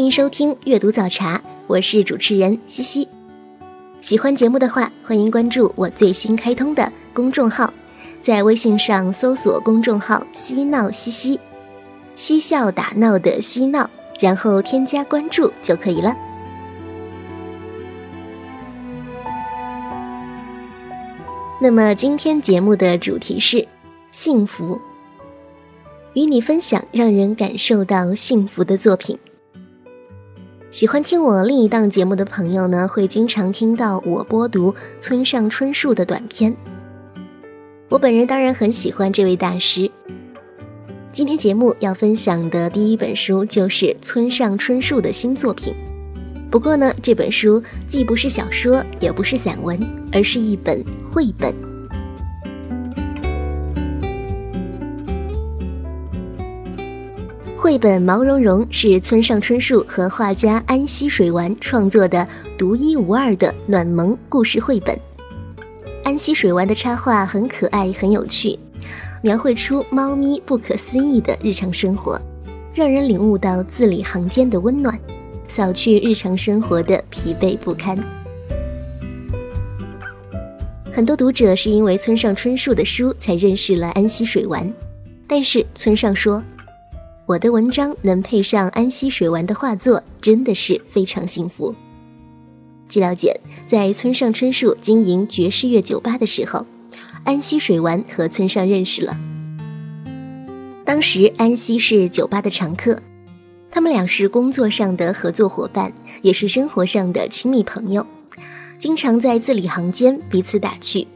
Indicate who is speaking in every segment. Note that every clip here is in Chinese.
Speaker 1: 欢迎收听阅读早茶，我是主持人西西。喜欢节目的话，欢迎关注我最新开通的公众号，在微信上搜索公众号“嬉闹西西”，嬉笑打闹的嬉闹，然后添加关注就可以了。那么今天节目的主题是幸福，与你分享让人感受到幸福的作品。喜欢听我另一档节目的朋友呢，会经常听到我播读村上春树的短篇。我本人当然很喜欢这位大师。今天节目要分享的第一本书就是村上春树的新作品。不过呢，这本书既不是小说，也不是散文，而是一本绘本。绘本《毛茸茸》是村上春树和画家安溪水丸创作的独一无二的暖萌故事绘本。安溪水丸的插画很可爱，很有趣，描绘出猫咪不可思议的日常生活，让人领悟到字里行间的温暖。扫去日常生活的疲惫不堪。很多读者是因为村上春树的书才认识了安溪水丸，但是村上说：“我的文章能配上安溪水丸的画作，真的是非常幸福。”据了解，在村上春树经营爵士乐酒吧的时候，安溪水丸和村上认识了。当时安溪是酒吧的常客。他们俩是工作上的合作伙伴，也是生活上的亲密朋友，经常在字里行间彼此打趣。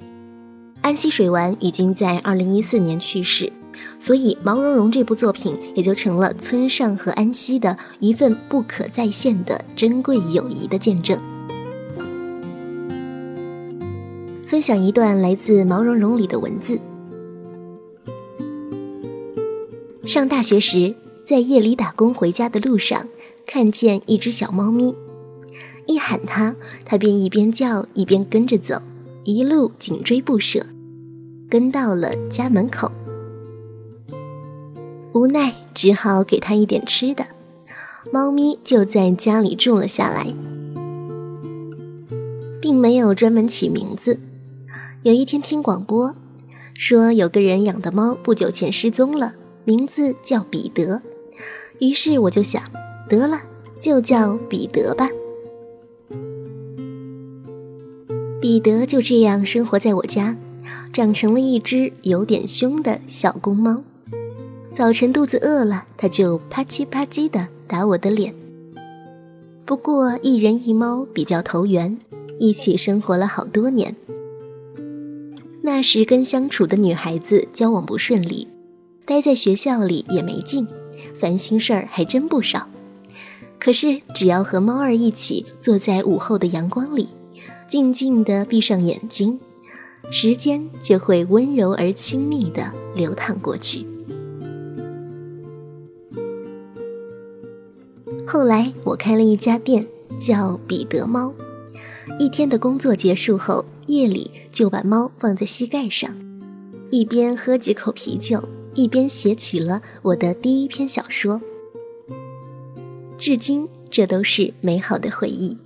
Speaker 1: 安溪水丸已经在二零一四年去世，所以《毛茸茸》这部作品也就成了村上和安溪的一份不可再现的珍贵友谊的见证。分享一段来自《毛茸茸》里的文字：上大学时。在夜里打工回家的路上，看见一只小猫咪，一喊它，它便一边叫一边跟着走，一路紧追不舍，跟到了家门口。无奈只好给它一点吃的，猫咪就在家里住了下来，并没有专门起名字。有一天听广播，说有个人养的猫不久前失踪了，名字叫彼得。于是我就想，得了，就叫彼得吧。彼得就这样生活在我家，长成了一只有点凶的小公猫。早晨肚子饿了，它就啪叽啪叽的打我的脸。不过一人一猫比较投缘，一起生活了好多年。那时跟相处的女孩子交往不顺利，待在学校里也没劲。烦心事儿还真不少，可是只要和猫儿一起坐在午后的阳光里，静静地闭上眼睛，时间就会温柔而亲密地流淌过去。后来我开了一家店，叫彼得猫。一天的工作结束后，夜里就把猫放在膝盖上，一边喝几口啤酒。一边写起了我的第一篇小说，至今这都是美好的回忆。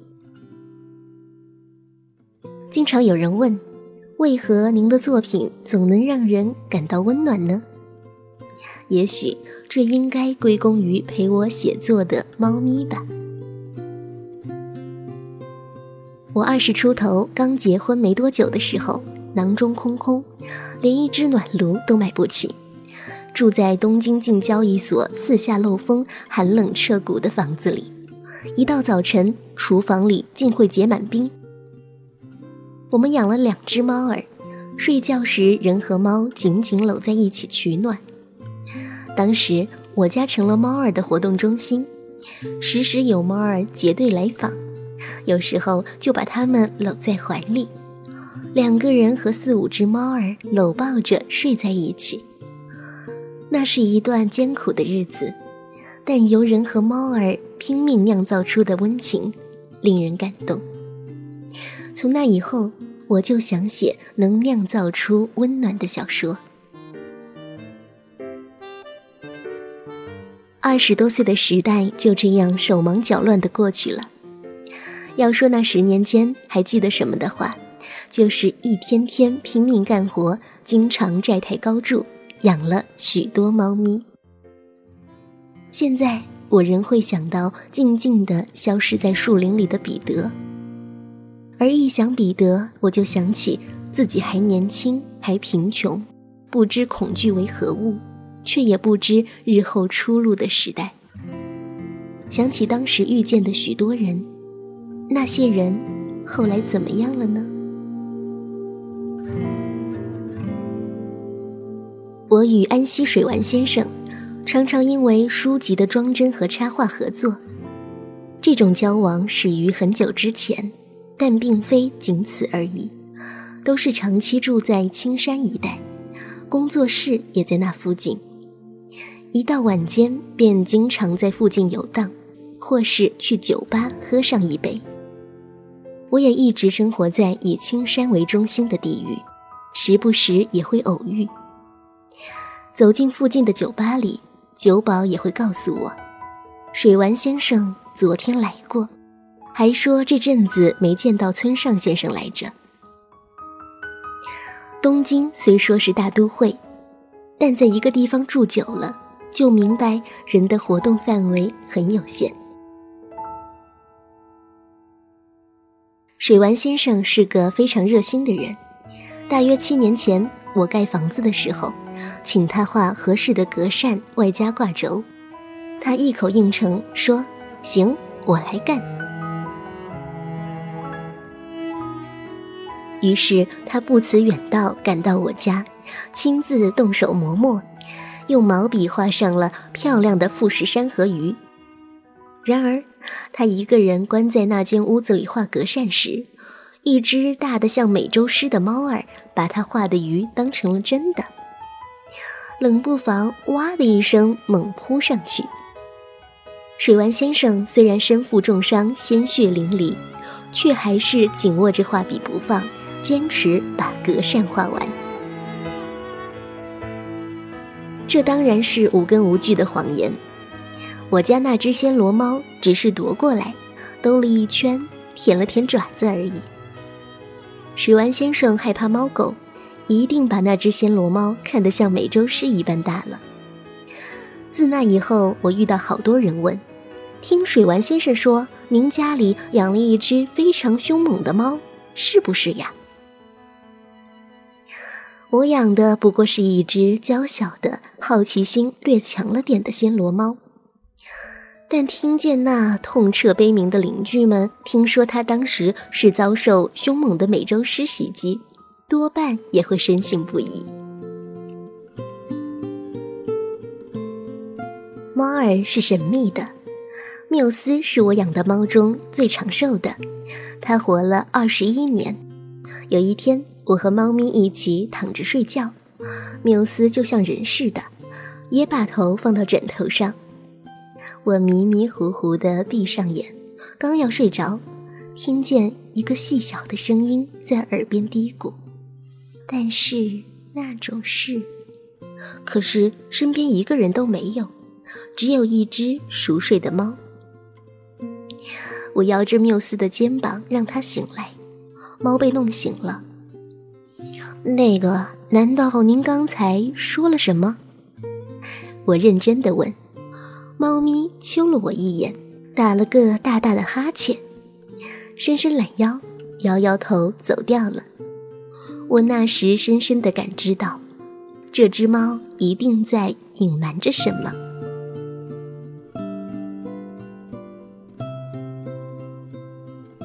Speaker 1: 经常有人问，为何您的作品总能让人感到温暖呢？也许这应该归功于陪我写作的猫咪吧。我二十出头，刚结婚没多久的时候，囊中空空，连一只暖炉都买不起。住在东京近郊一所四下漏风、寒冷彻骨的房子里，一到早晨，厨房里竟会结满冰。我们养了两只猫儿，睡觉时人和猫紧紧搂在一起取暖。当时我家成了猫儿的活动中心，时时有猫儿结队来访，有时候就把它们搂在怀里，两个人和四五只猫儿搂抱着睡在一起。那是一段艰苦的日子，但由人和猫儿拼命酿造出的温情，令人感动。从那以后，我就想写能酿造出温暖的小说。二十多岁的时代就这样手忙脚乱地过去了。要说那十年间还记得什么的话，就是一天天拼命干活，经常债台高筑，养了许多猫咪。现在我仍会想到静静的消失在树林里的彼得。而一想彼得，我就想起自己还年轻，还贫穷，不知恐惧为何物，却也不知日后出路的时代。想起当时遇见的许多人，那些人后来怎么样了呢？我与安溪水丸先生常常因为书籍的装帧和插画合作，这种交往始于很久之前。但并非仅此而已，都是长期住在青山一带，工作室也在那附近。一到晚间，便经常在附近游荡，或是去酒吧喝上一杯。我也一直生活在以青山为中心的地域，时不时也会偶遇。走进附近的酒吧里，酒保也会告诉我，水丸先生昨天来过。还说这阵子没见到村上先生来着。东京虽说是大都会，但在一个地方住久了，就明白人的活动范围很有限。水丸先生是个非常热心的人。大约七年前，我盖房子的时候，请他画合适的格扇，外加挂轴，他一口应承说：“行，我来干。”于是他不辞远道赶到我家，亲自动手磨墨，用毛笔画上了漂亮的富士山和鱼。然而，他一个人关在那间屋子里画格扇时，一只大的像美洲狮的猫儿把他画的鱼当成了真的，冷不防哇的一声猛扑上去。水丸先生虽然身负重伤，鲜血淋漓，却还是紧握着画笔不放。坚持把格扇画完，这当然是无根无据的谎言。我家那只暹罗猫只是夺过来，兜了一圈，舔了舔爪子而已。水丸先生害怕猫狗，一定把那只暹罗猫看得像美洲狮一般大了。自那以后，我遇到好多人问：“听水丸先生说，您家里养了一只非常凶猛的猫，是不是呀？”我养的不过是一只娇小的、好奇心略强了点的暹罗猫，但听见那痛彻悲鸣的邻居们听说它当时是遭受凶猛的美洲狮袭击，多半也会深信不疑。猫儿是神秘的，缪斯是我养的猫中最长寿的，它活了二十一年。有一天。我和猫咪一起躺着睡觉，缪斯就像人似的，也把头放到枕头上。我迷迷糊糊地闭上眼，刚要睡着，听见一个细小的声音在耳边嘀咕：“但是那种事……”可是身边一个人都没有，只有一只熟睡的猫。我摇着缪斯的肩膀，让它醒来。猫被弄醒了。那个，难道您刚才说了什么？我认真的问。猫咪瞅了我一眼，打了个大大的哈欠，伸伸懒腰，摇摇头走掉了。我那时深深的感知到，这只猫一定在隐瞒着什么。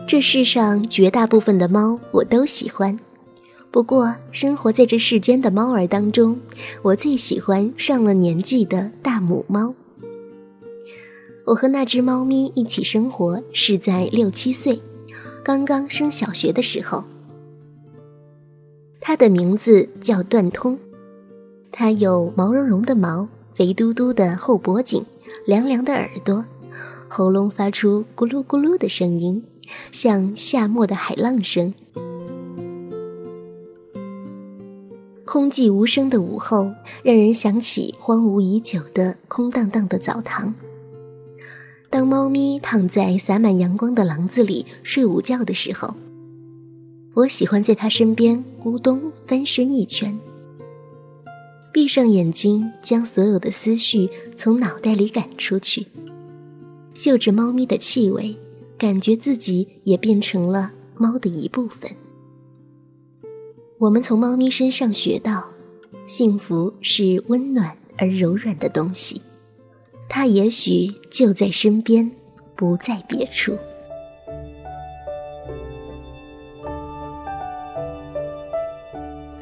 Speaker 1: 这世上绝大部分的猫，我都喜欢。不过，生活在这世间的猫儿当中，我最喜欢上了年纪的大母猫。我和那只猫咪一起生活是在六七岁，刚刚升小学的时候。它的名字叫段通，它有毛茸茸的毛，肥嘟嘟的后脖颈，凉凉的耳朵，喉咙发出咕噜咕噜的声音，像夏末的海浪声。空寂无声的午后，让人想起荒芜已久的空荡荡的澡堂。当猫咪躺在洒满阳光的廊子里睡午觉的时候，我喜欢在它身边咕咚翻身一圈，闭上眼睛，将所有的思绪从脑袋里赶出去，嗅着猫咪的气味，感觉自己也变成了猫的一部分。我们从猫咪身上学到，幸福是温暖而柔软的东西。它也许就在身边，不在别处。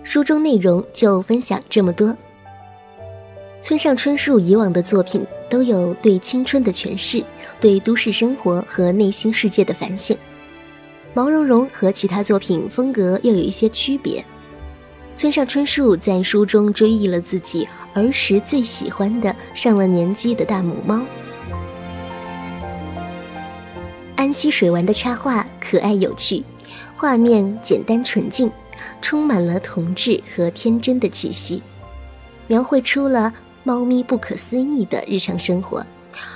Speaker 1: 书中内容就分享这么多。村上春树以往的作品都有对青春的诠释，对都市生活和内心世界的反省。毛茸茸和其他作品风格又有一些区别。村上春树在书中追忆了自己儿时最喜欢的上了年纪的大母猫。安溪水丸的插画可爱有趣，画面简单纯净，充满了童稚和天真的气息，描绘出了猫咪不可思议的日常生活，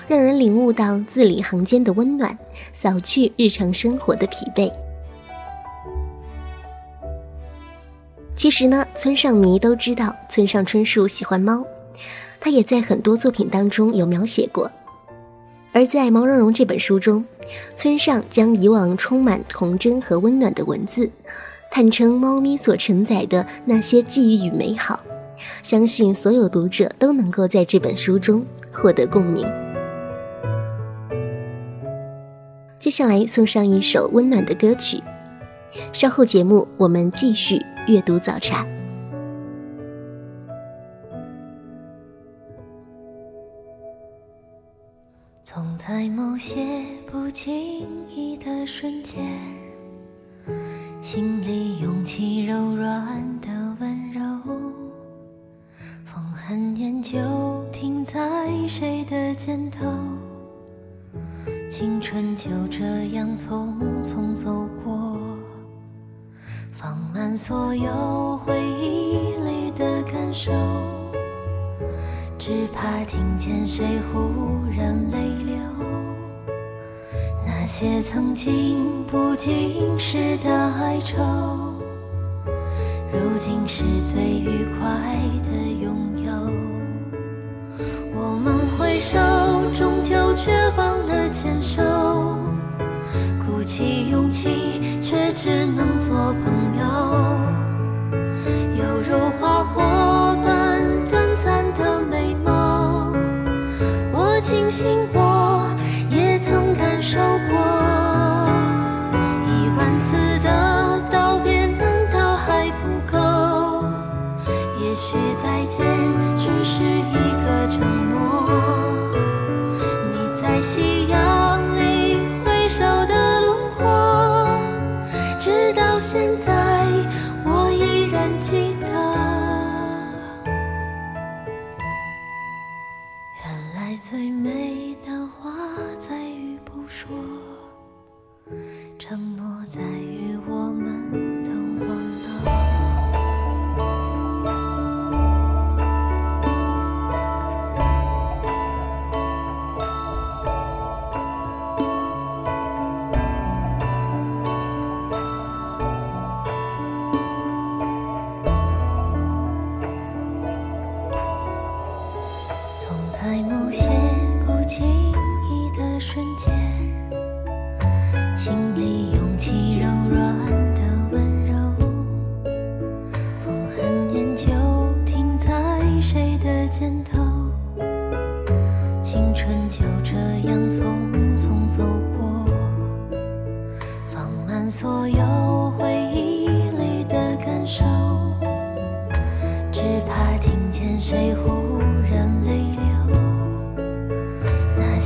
Speaker 1: 让人领悟到字里行间的温暖，扫去日常生活的疲惫。其实呢，村上迷都知道村上春树喜欢猫，他也在很多作品当中有描写过。而在《毛茸茸》这本书中，村上将以往充满童真和温暖的文字，坦诚猫咪所承载的那些记忆与美好，相信所有读者都能够在这本书中获得共鸣。接下来送上一首温暖的歌曲。稍后节目，我们继续阅读早茶。
Speaker 2: 总在某些不经意的瞬间，心里涌起柔软的温柔。风很远，就停在谁的肩头。青春就这样匆匆走过。放慢所有回忆里的感受，只怕听见谁忽然泪流。那些曾经不经事的哀愁，如今是最愉快的拥有。我们挥手，终究却忘了牵手，起勇气。却只能做朋友，犹如花火般短暂的美梦。我庆幸我也曾感受过，承诺在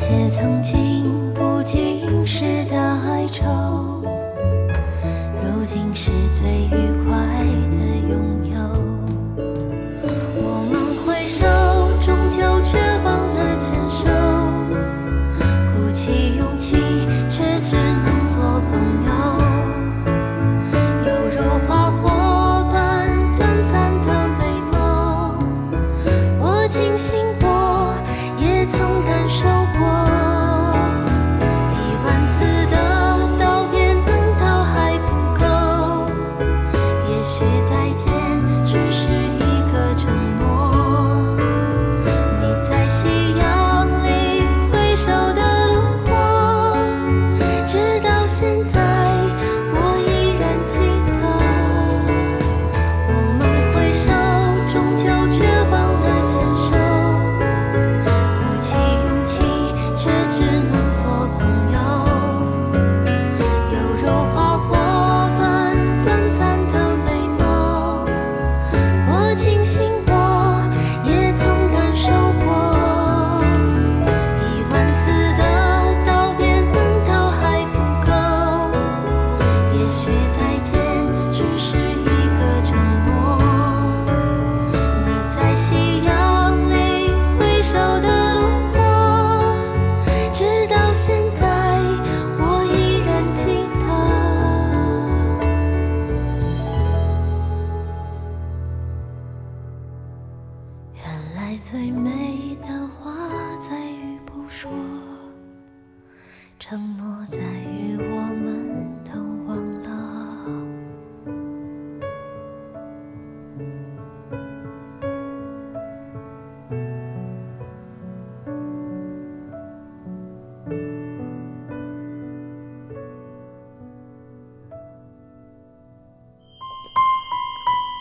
Speaker 2: 些。些曾经不经事的哀愁，如今是最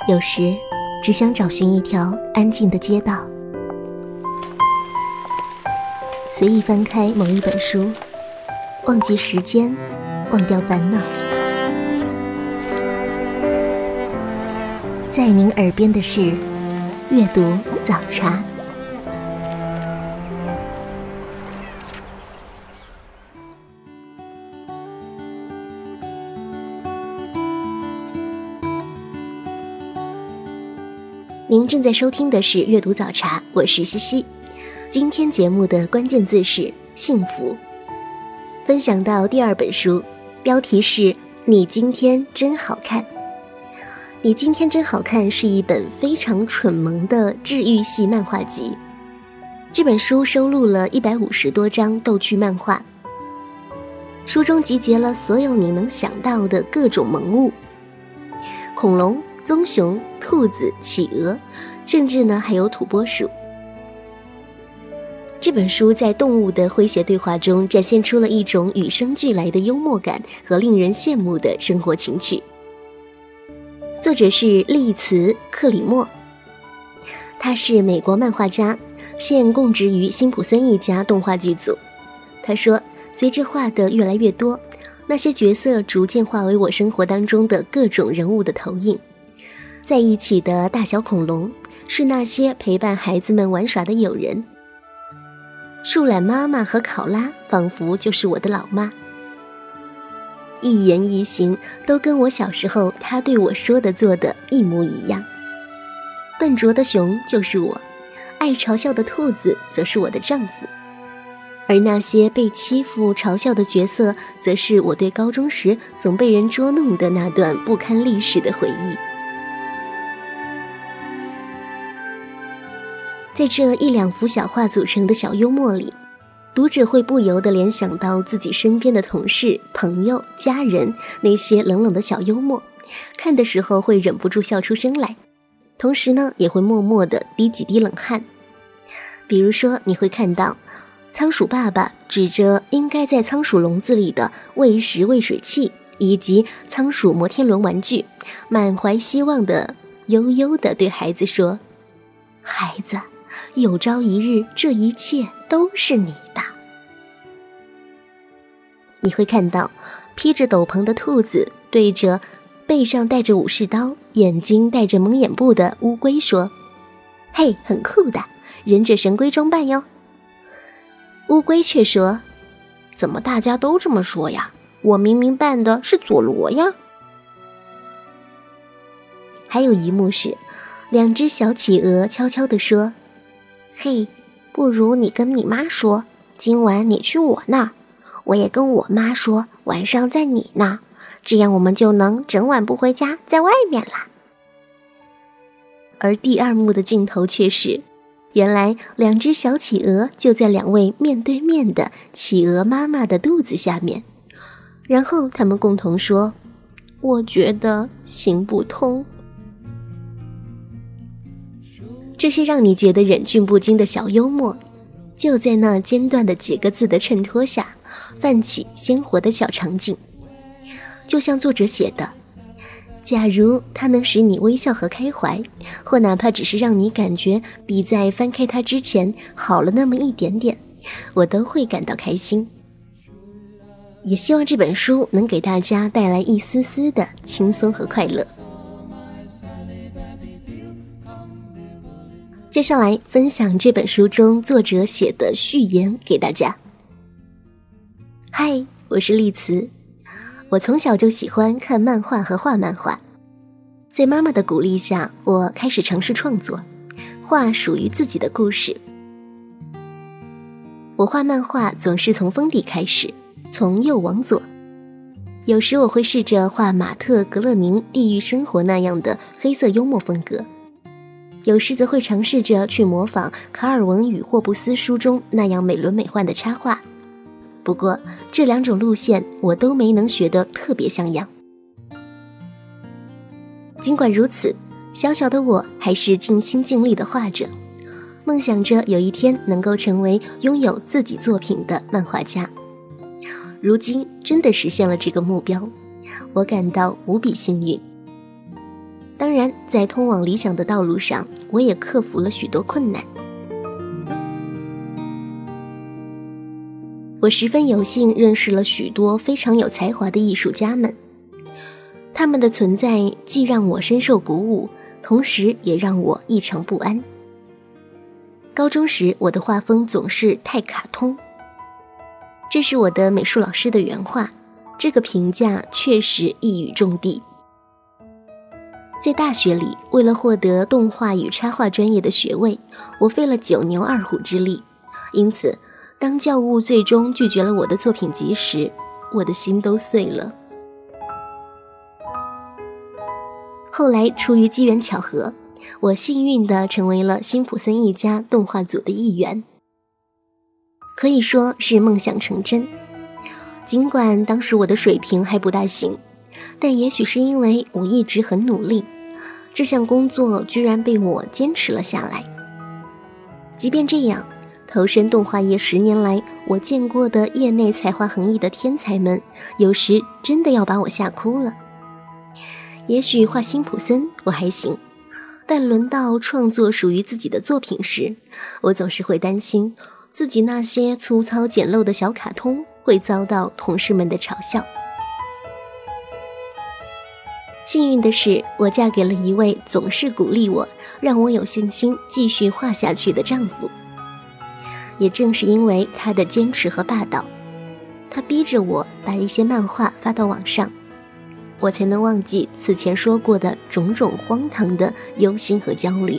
Speaker 1: 有时，只想找寻一条安静的街道，随意翻开某一本书，忘记时间，忘掉烦恼。在您耳边的是阅读早茶。您正在收听的是《阅读早茶》，我是西西。今天节目的关键字是幸福。分享到第二本书，标题是《你今天真好看》。你今天真好看是一本非常蠢萌的治愈系漫画集。这本书收录了一百五十多张逗趣漫画，书中集结了所有你能想到的各种萌物，恐龙。棕熊、兔子、企鹅，甚至呢还有土拨鼠。这本书在动物的诙谐对话中，展现出了一种与生俱来的幽默感和令人羡慕的生活情趣。作者是利茨·克里默，他是美国漫画家，现供职于辛普森一家动画剧组。他说：“随着画的越来越多，那些角色逐渐化为我生活当中的各种人物的投影。”在一起的大小恐龙是那些陪伴孩子们玩耍的友人。树懒妈妈和考拉仿佛就是我的老妈，一言一行都跟我小时候她对我说的做的一模一样。笨拙的熊就是我，爱嘲笑的兔子则是我的丈夫，而那些被欺负嘲笑的角色，则是我对高中时总被人捉弄的那段不堪历史的回忆。在这一两幅小画组成的小幽默里，读者会不由得联想到自己身边的同事、朋友、家人那些冷冷的小幽默，看的时候会忍不住笑出声来，同时呢，也会默默的滴几滴冷汗。比如说，你会看到仓鼠爸爸指着应该在仓鼠笼子里的喂食喂水器以及仓鼠摩天轮玩具，满怀希望的悠悠的对孩子说：“孩子。”有朝一日，这一切都是你的。你会看到披着斗篷的兔子对着背上带着武士刀、眼睛戴着蒙眼布的乌龟说：“嘿，很酷的忍者神龟装扮哟。”乌龟却说：“怎么大家都这么说呀？我明明扮的是佐罗呀。”还有一幕是，两只小企鹅悄悄地说：“嘿，不如你跟你妈说，今晚你去我那儿，我也跟我妈说，晚上在你那儿，这样我们就能整晚不回家，在外面啦。”而第二幕的镜头却是，原来两只小企鹅就在两位面对面的企鹅妈妈的肚子下面，然后他们共同说：“我觉得行不通。”这些让你觉得忍俊不禁的小幽默，就在那间断的几个字的衬托下，泛起鲜活的小场景。就像作者写的：“假如它能使你微笑和开怀，或哪怕只是让你感觉比在翻开它之前好了那么一点点，我都会感到开心。”也希望这本书能给大家带来一丝丝的轻松和快乐。接下来分享这本书中作者写的序言给大家。嗨，我是丽慈，我从小就喜欢看漫画和画漫画，在妈妈的鼓励下，我开始尝试创作，画属于自己的故事。我画漫画总是从封底开始，从右往左，有时我会试着画马特·格勒宁《地狱生活》那样的黑色幽默风格。有时则会尝试着去模仿卡尔文与霍布斯书中那样美轮美奂的插画，不过这两种路线我都没能学得特别像样。尽管如此，小小的我还是尽心尽力地画着，梦想着有一天能够成为拥有自己作品的漫画家。如今真的实现了这个目标，我感到无比幸运。当然，在通往理想的道路上，我也克服了许多困难。我十分有幸认识了许多非常有才华的艺术家们，他们的存在既让我深受鼓舞，同时也让我异常不安。高中时，我的画风总是太卡通，这是我的美术老师的原话，这个评价确实一语中的。在大学里，为了获得动画与插画专业的学位，我费了九牛二虎之力。因此，当教务最终拒绝了我的作品集时，我的心都碎了。后来，出于机缘巧合，我幸运地成为了辛普森一家动画组的一员，可以说是梦想成真。尽管当时我的水平还不大行。但也许是因为我一直很努力，这项工作居然被我坚持了下来。即便这样，投身动画业十年来，我见过的业内才华横溢的天才们，有时真的要把我吓哭了。也许画辛普森我还行，但轮到创作属于自己的作品时，我总是会担心自己那些粗糙简陋的小卡通会遭到同事们的嘲笑。幸运的是，我嫁给了一位总是鼓励我、让我有信心继续画下去的丈夫。也正是因为他的坚持和霸道，他逼着我把一些漫画发到网上，我才能忘记此前说过的种种荒唐的忧心和焦虑，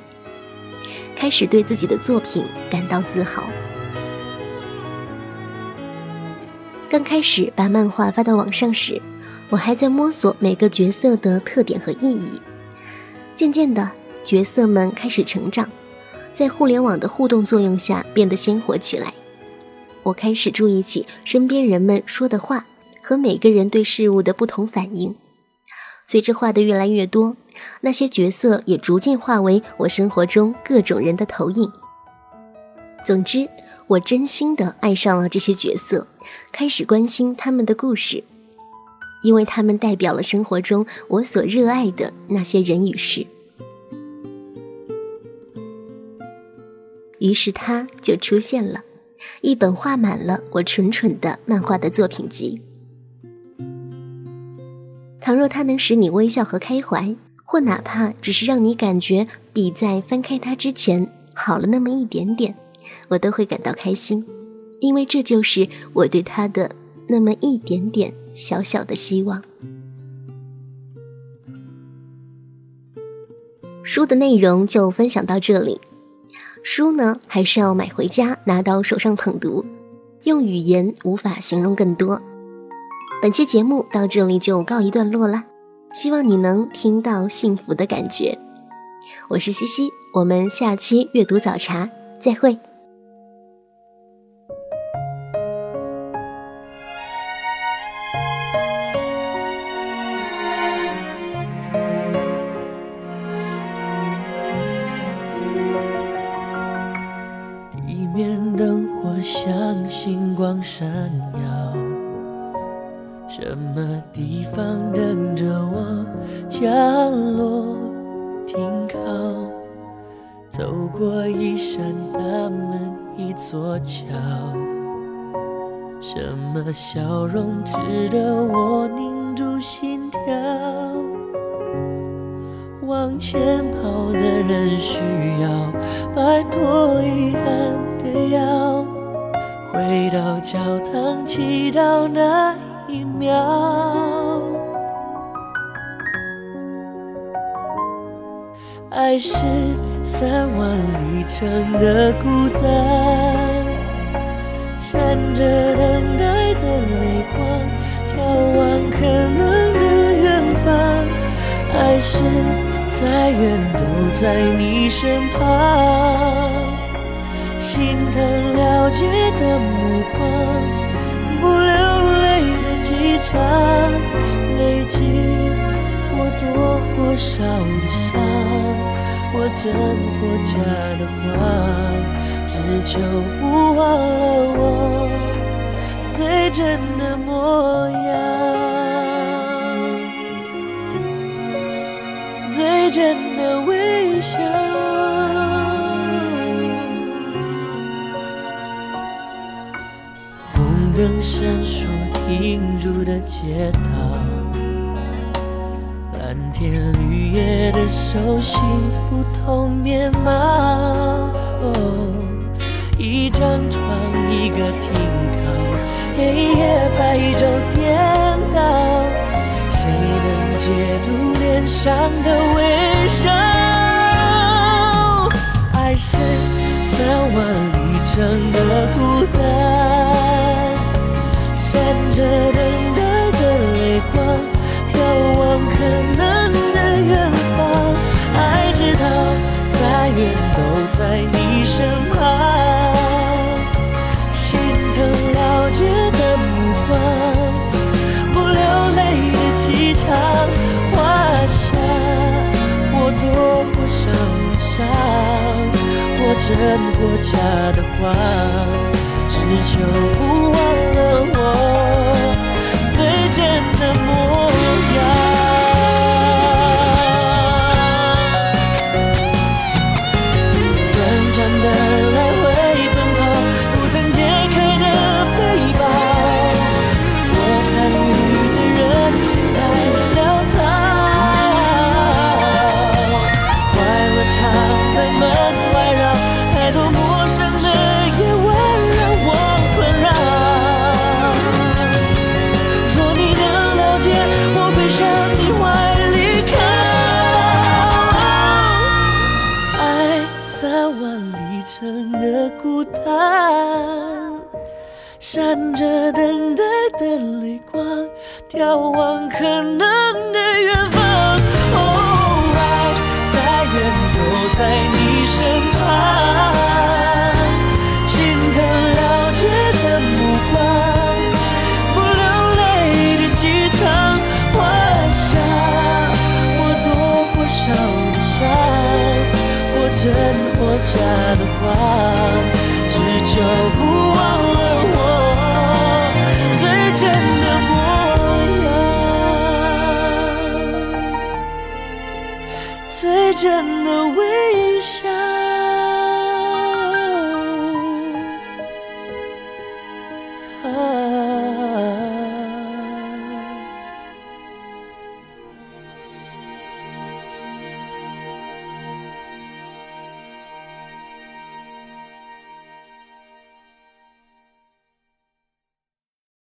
Speaker 1: 开始对自己的作品感到自豪。刚开始把漫画发到网上时，我还在摸索每个角色的特点和意义。渐渐的，角色们开始成长，在互联网的互动作用下变得鲜活起来。我开始注意起身边人们说的话和每个人对事物的不同反应。随着画的越来越多，那些角色也逐渐化为我生活中各种人的投影。总之，我真心的爱上了这些角色，开始关心他们的故事。因为他们代表了生活中我所热爱的那些人与事，于是它就出现了，一本画满了我蠢蠢的漫画的作品集。倘若它能使你微笑和开怀，或哪怕只是让你感觉比在翻开它之前好了那么一点点，我都会感到开心。因为这就是我对他的那么一点点小小的希望。书的内容就分享到这里，书呢还是要买回家拿到手上捧读，用语言无法形容更多。本期节目到这里就告一段落啦，希望你能听到幸福的感觉。我是西西，我们下期阅读早茶再会。
Speaker 3: 光闪耀，什么地方等着我降落停靠？走过一扇大门，一座桥，什么笑容值得我凝住心跳？往前跑的人需要摆脱遗憾的药。回到教堂祈祷那一秒，爱是三万里程的孤单，闪着等待的泪光，眺望可能的远方。爱是再远都在你身旁。心疼了解的目光，不流泪的机场，累积或多或少的伤，或真或假的谎，只求不忘了我最真的模样，最真的微笑。灯闪烁，停住的街道，蓝天绿叶的熟悉不同面貌。一张床，一个停靠，黑夜白昼颠倒，谁能解读脸上的微笑？爱是三万里程的孤单。着等待的泪光，眺望可能的远方。爱知道再远都在你身旁。心疼了解的目光，不流泪的机场，画下或多或少的伤，或真或假的谎。只求不忘了我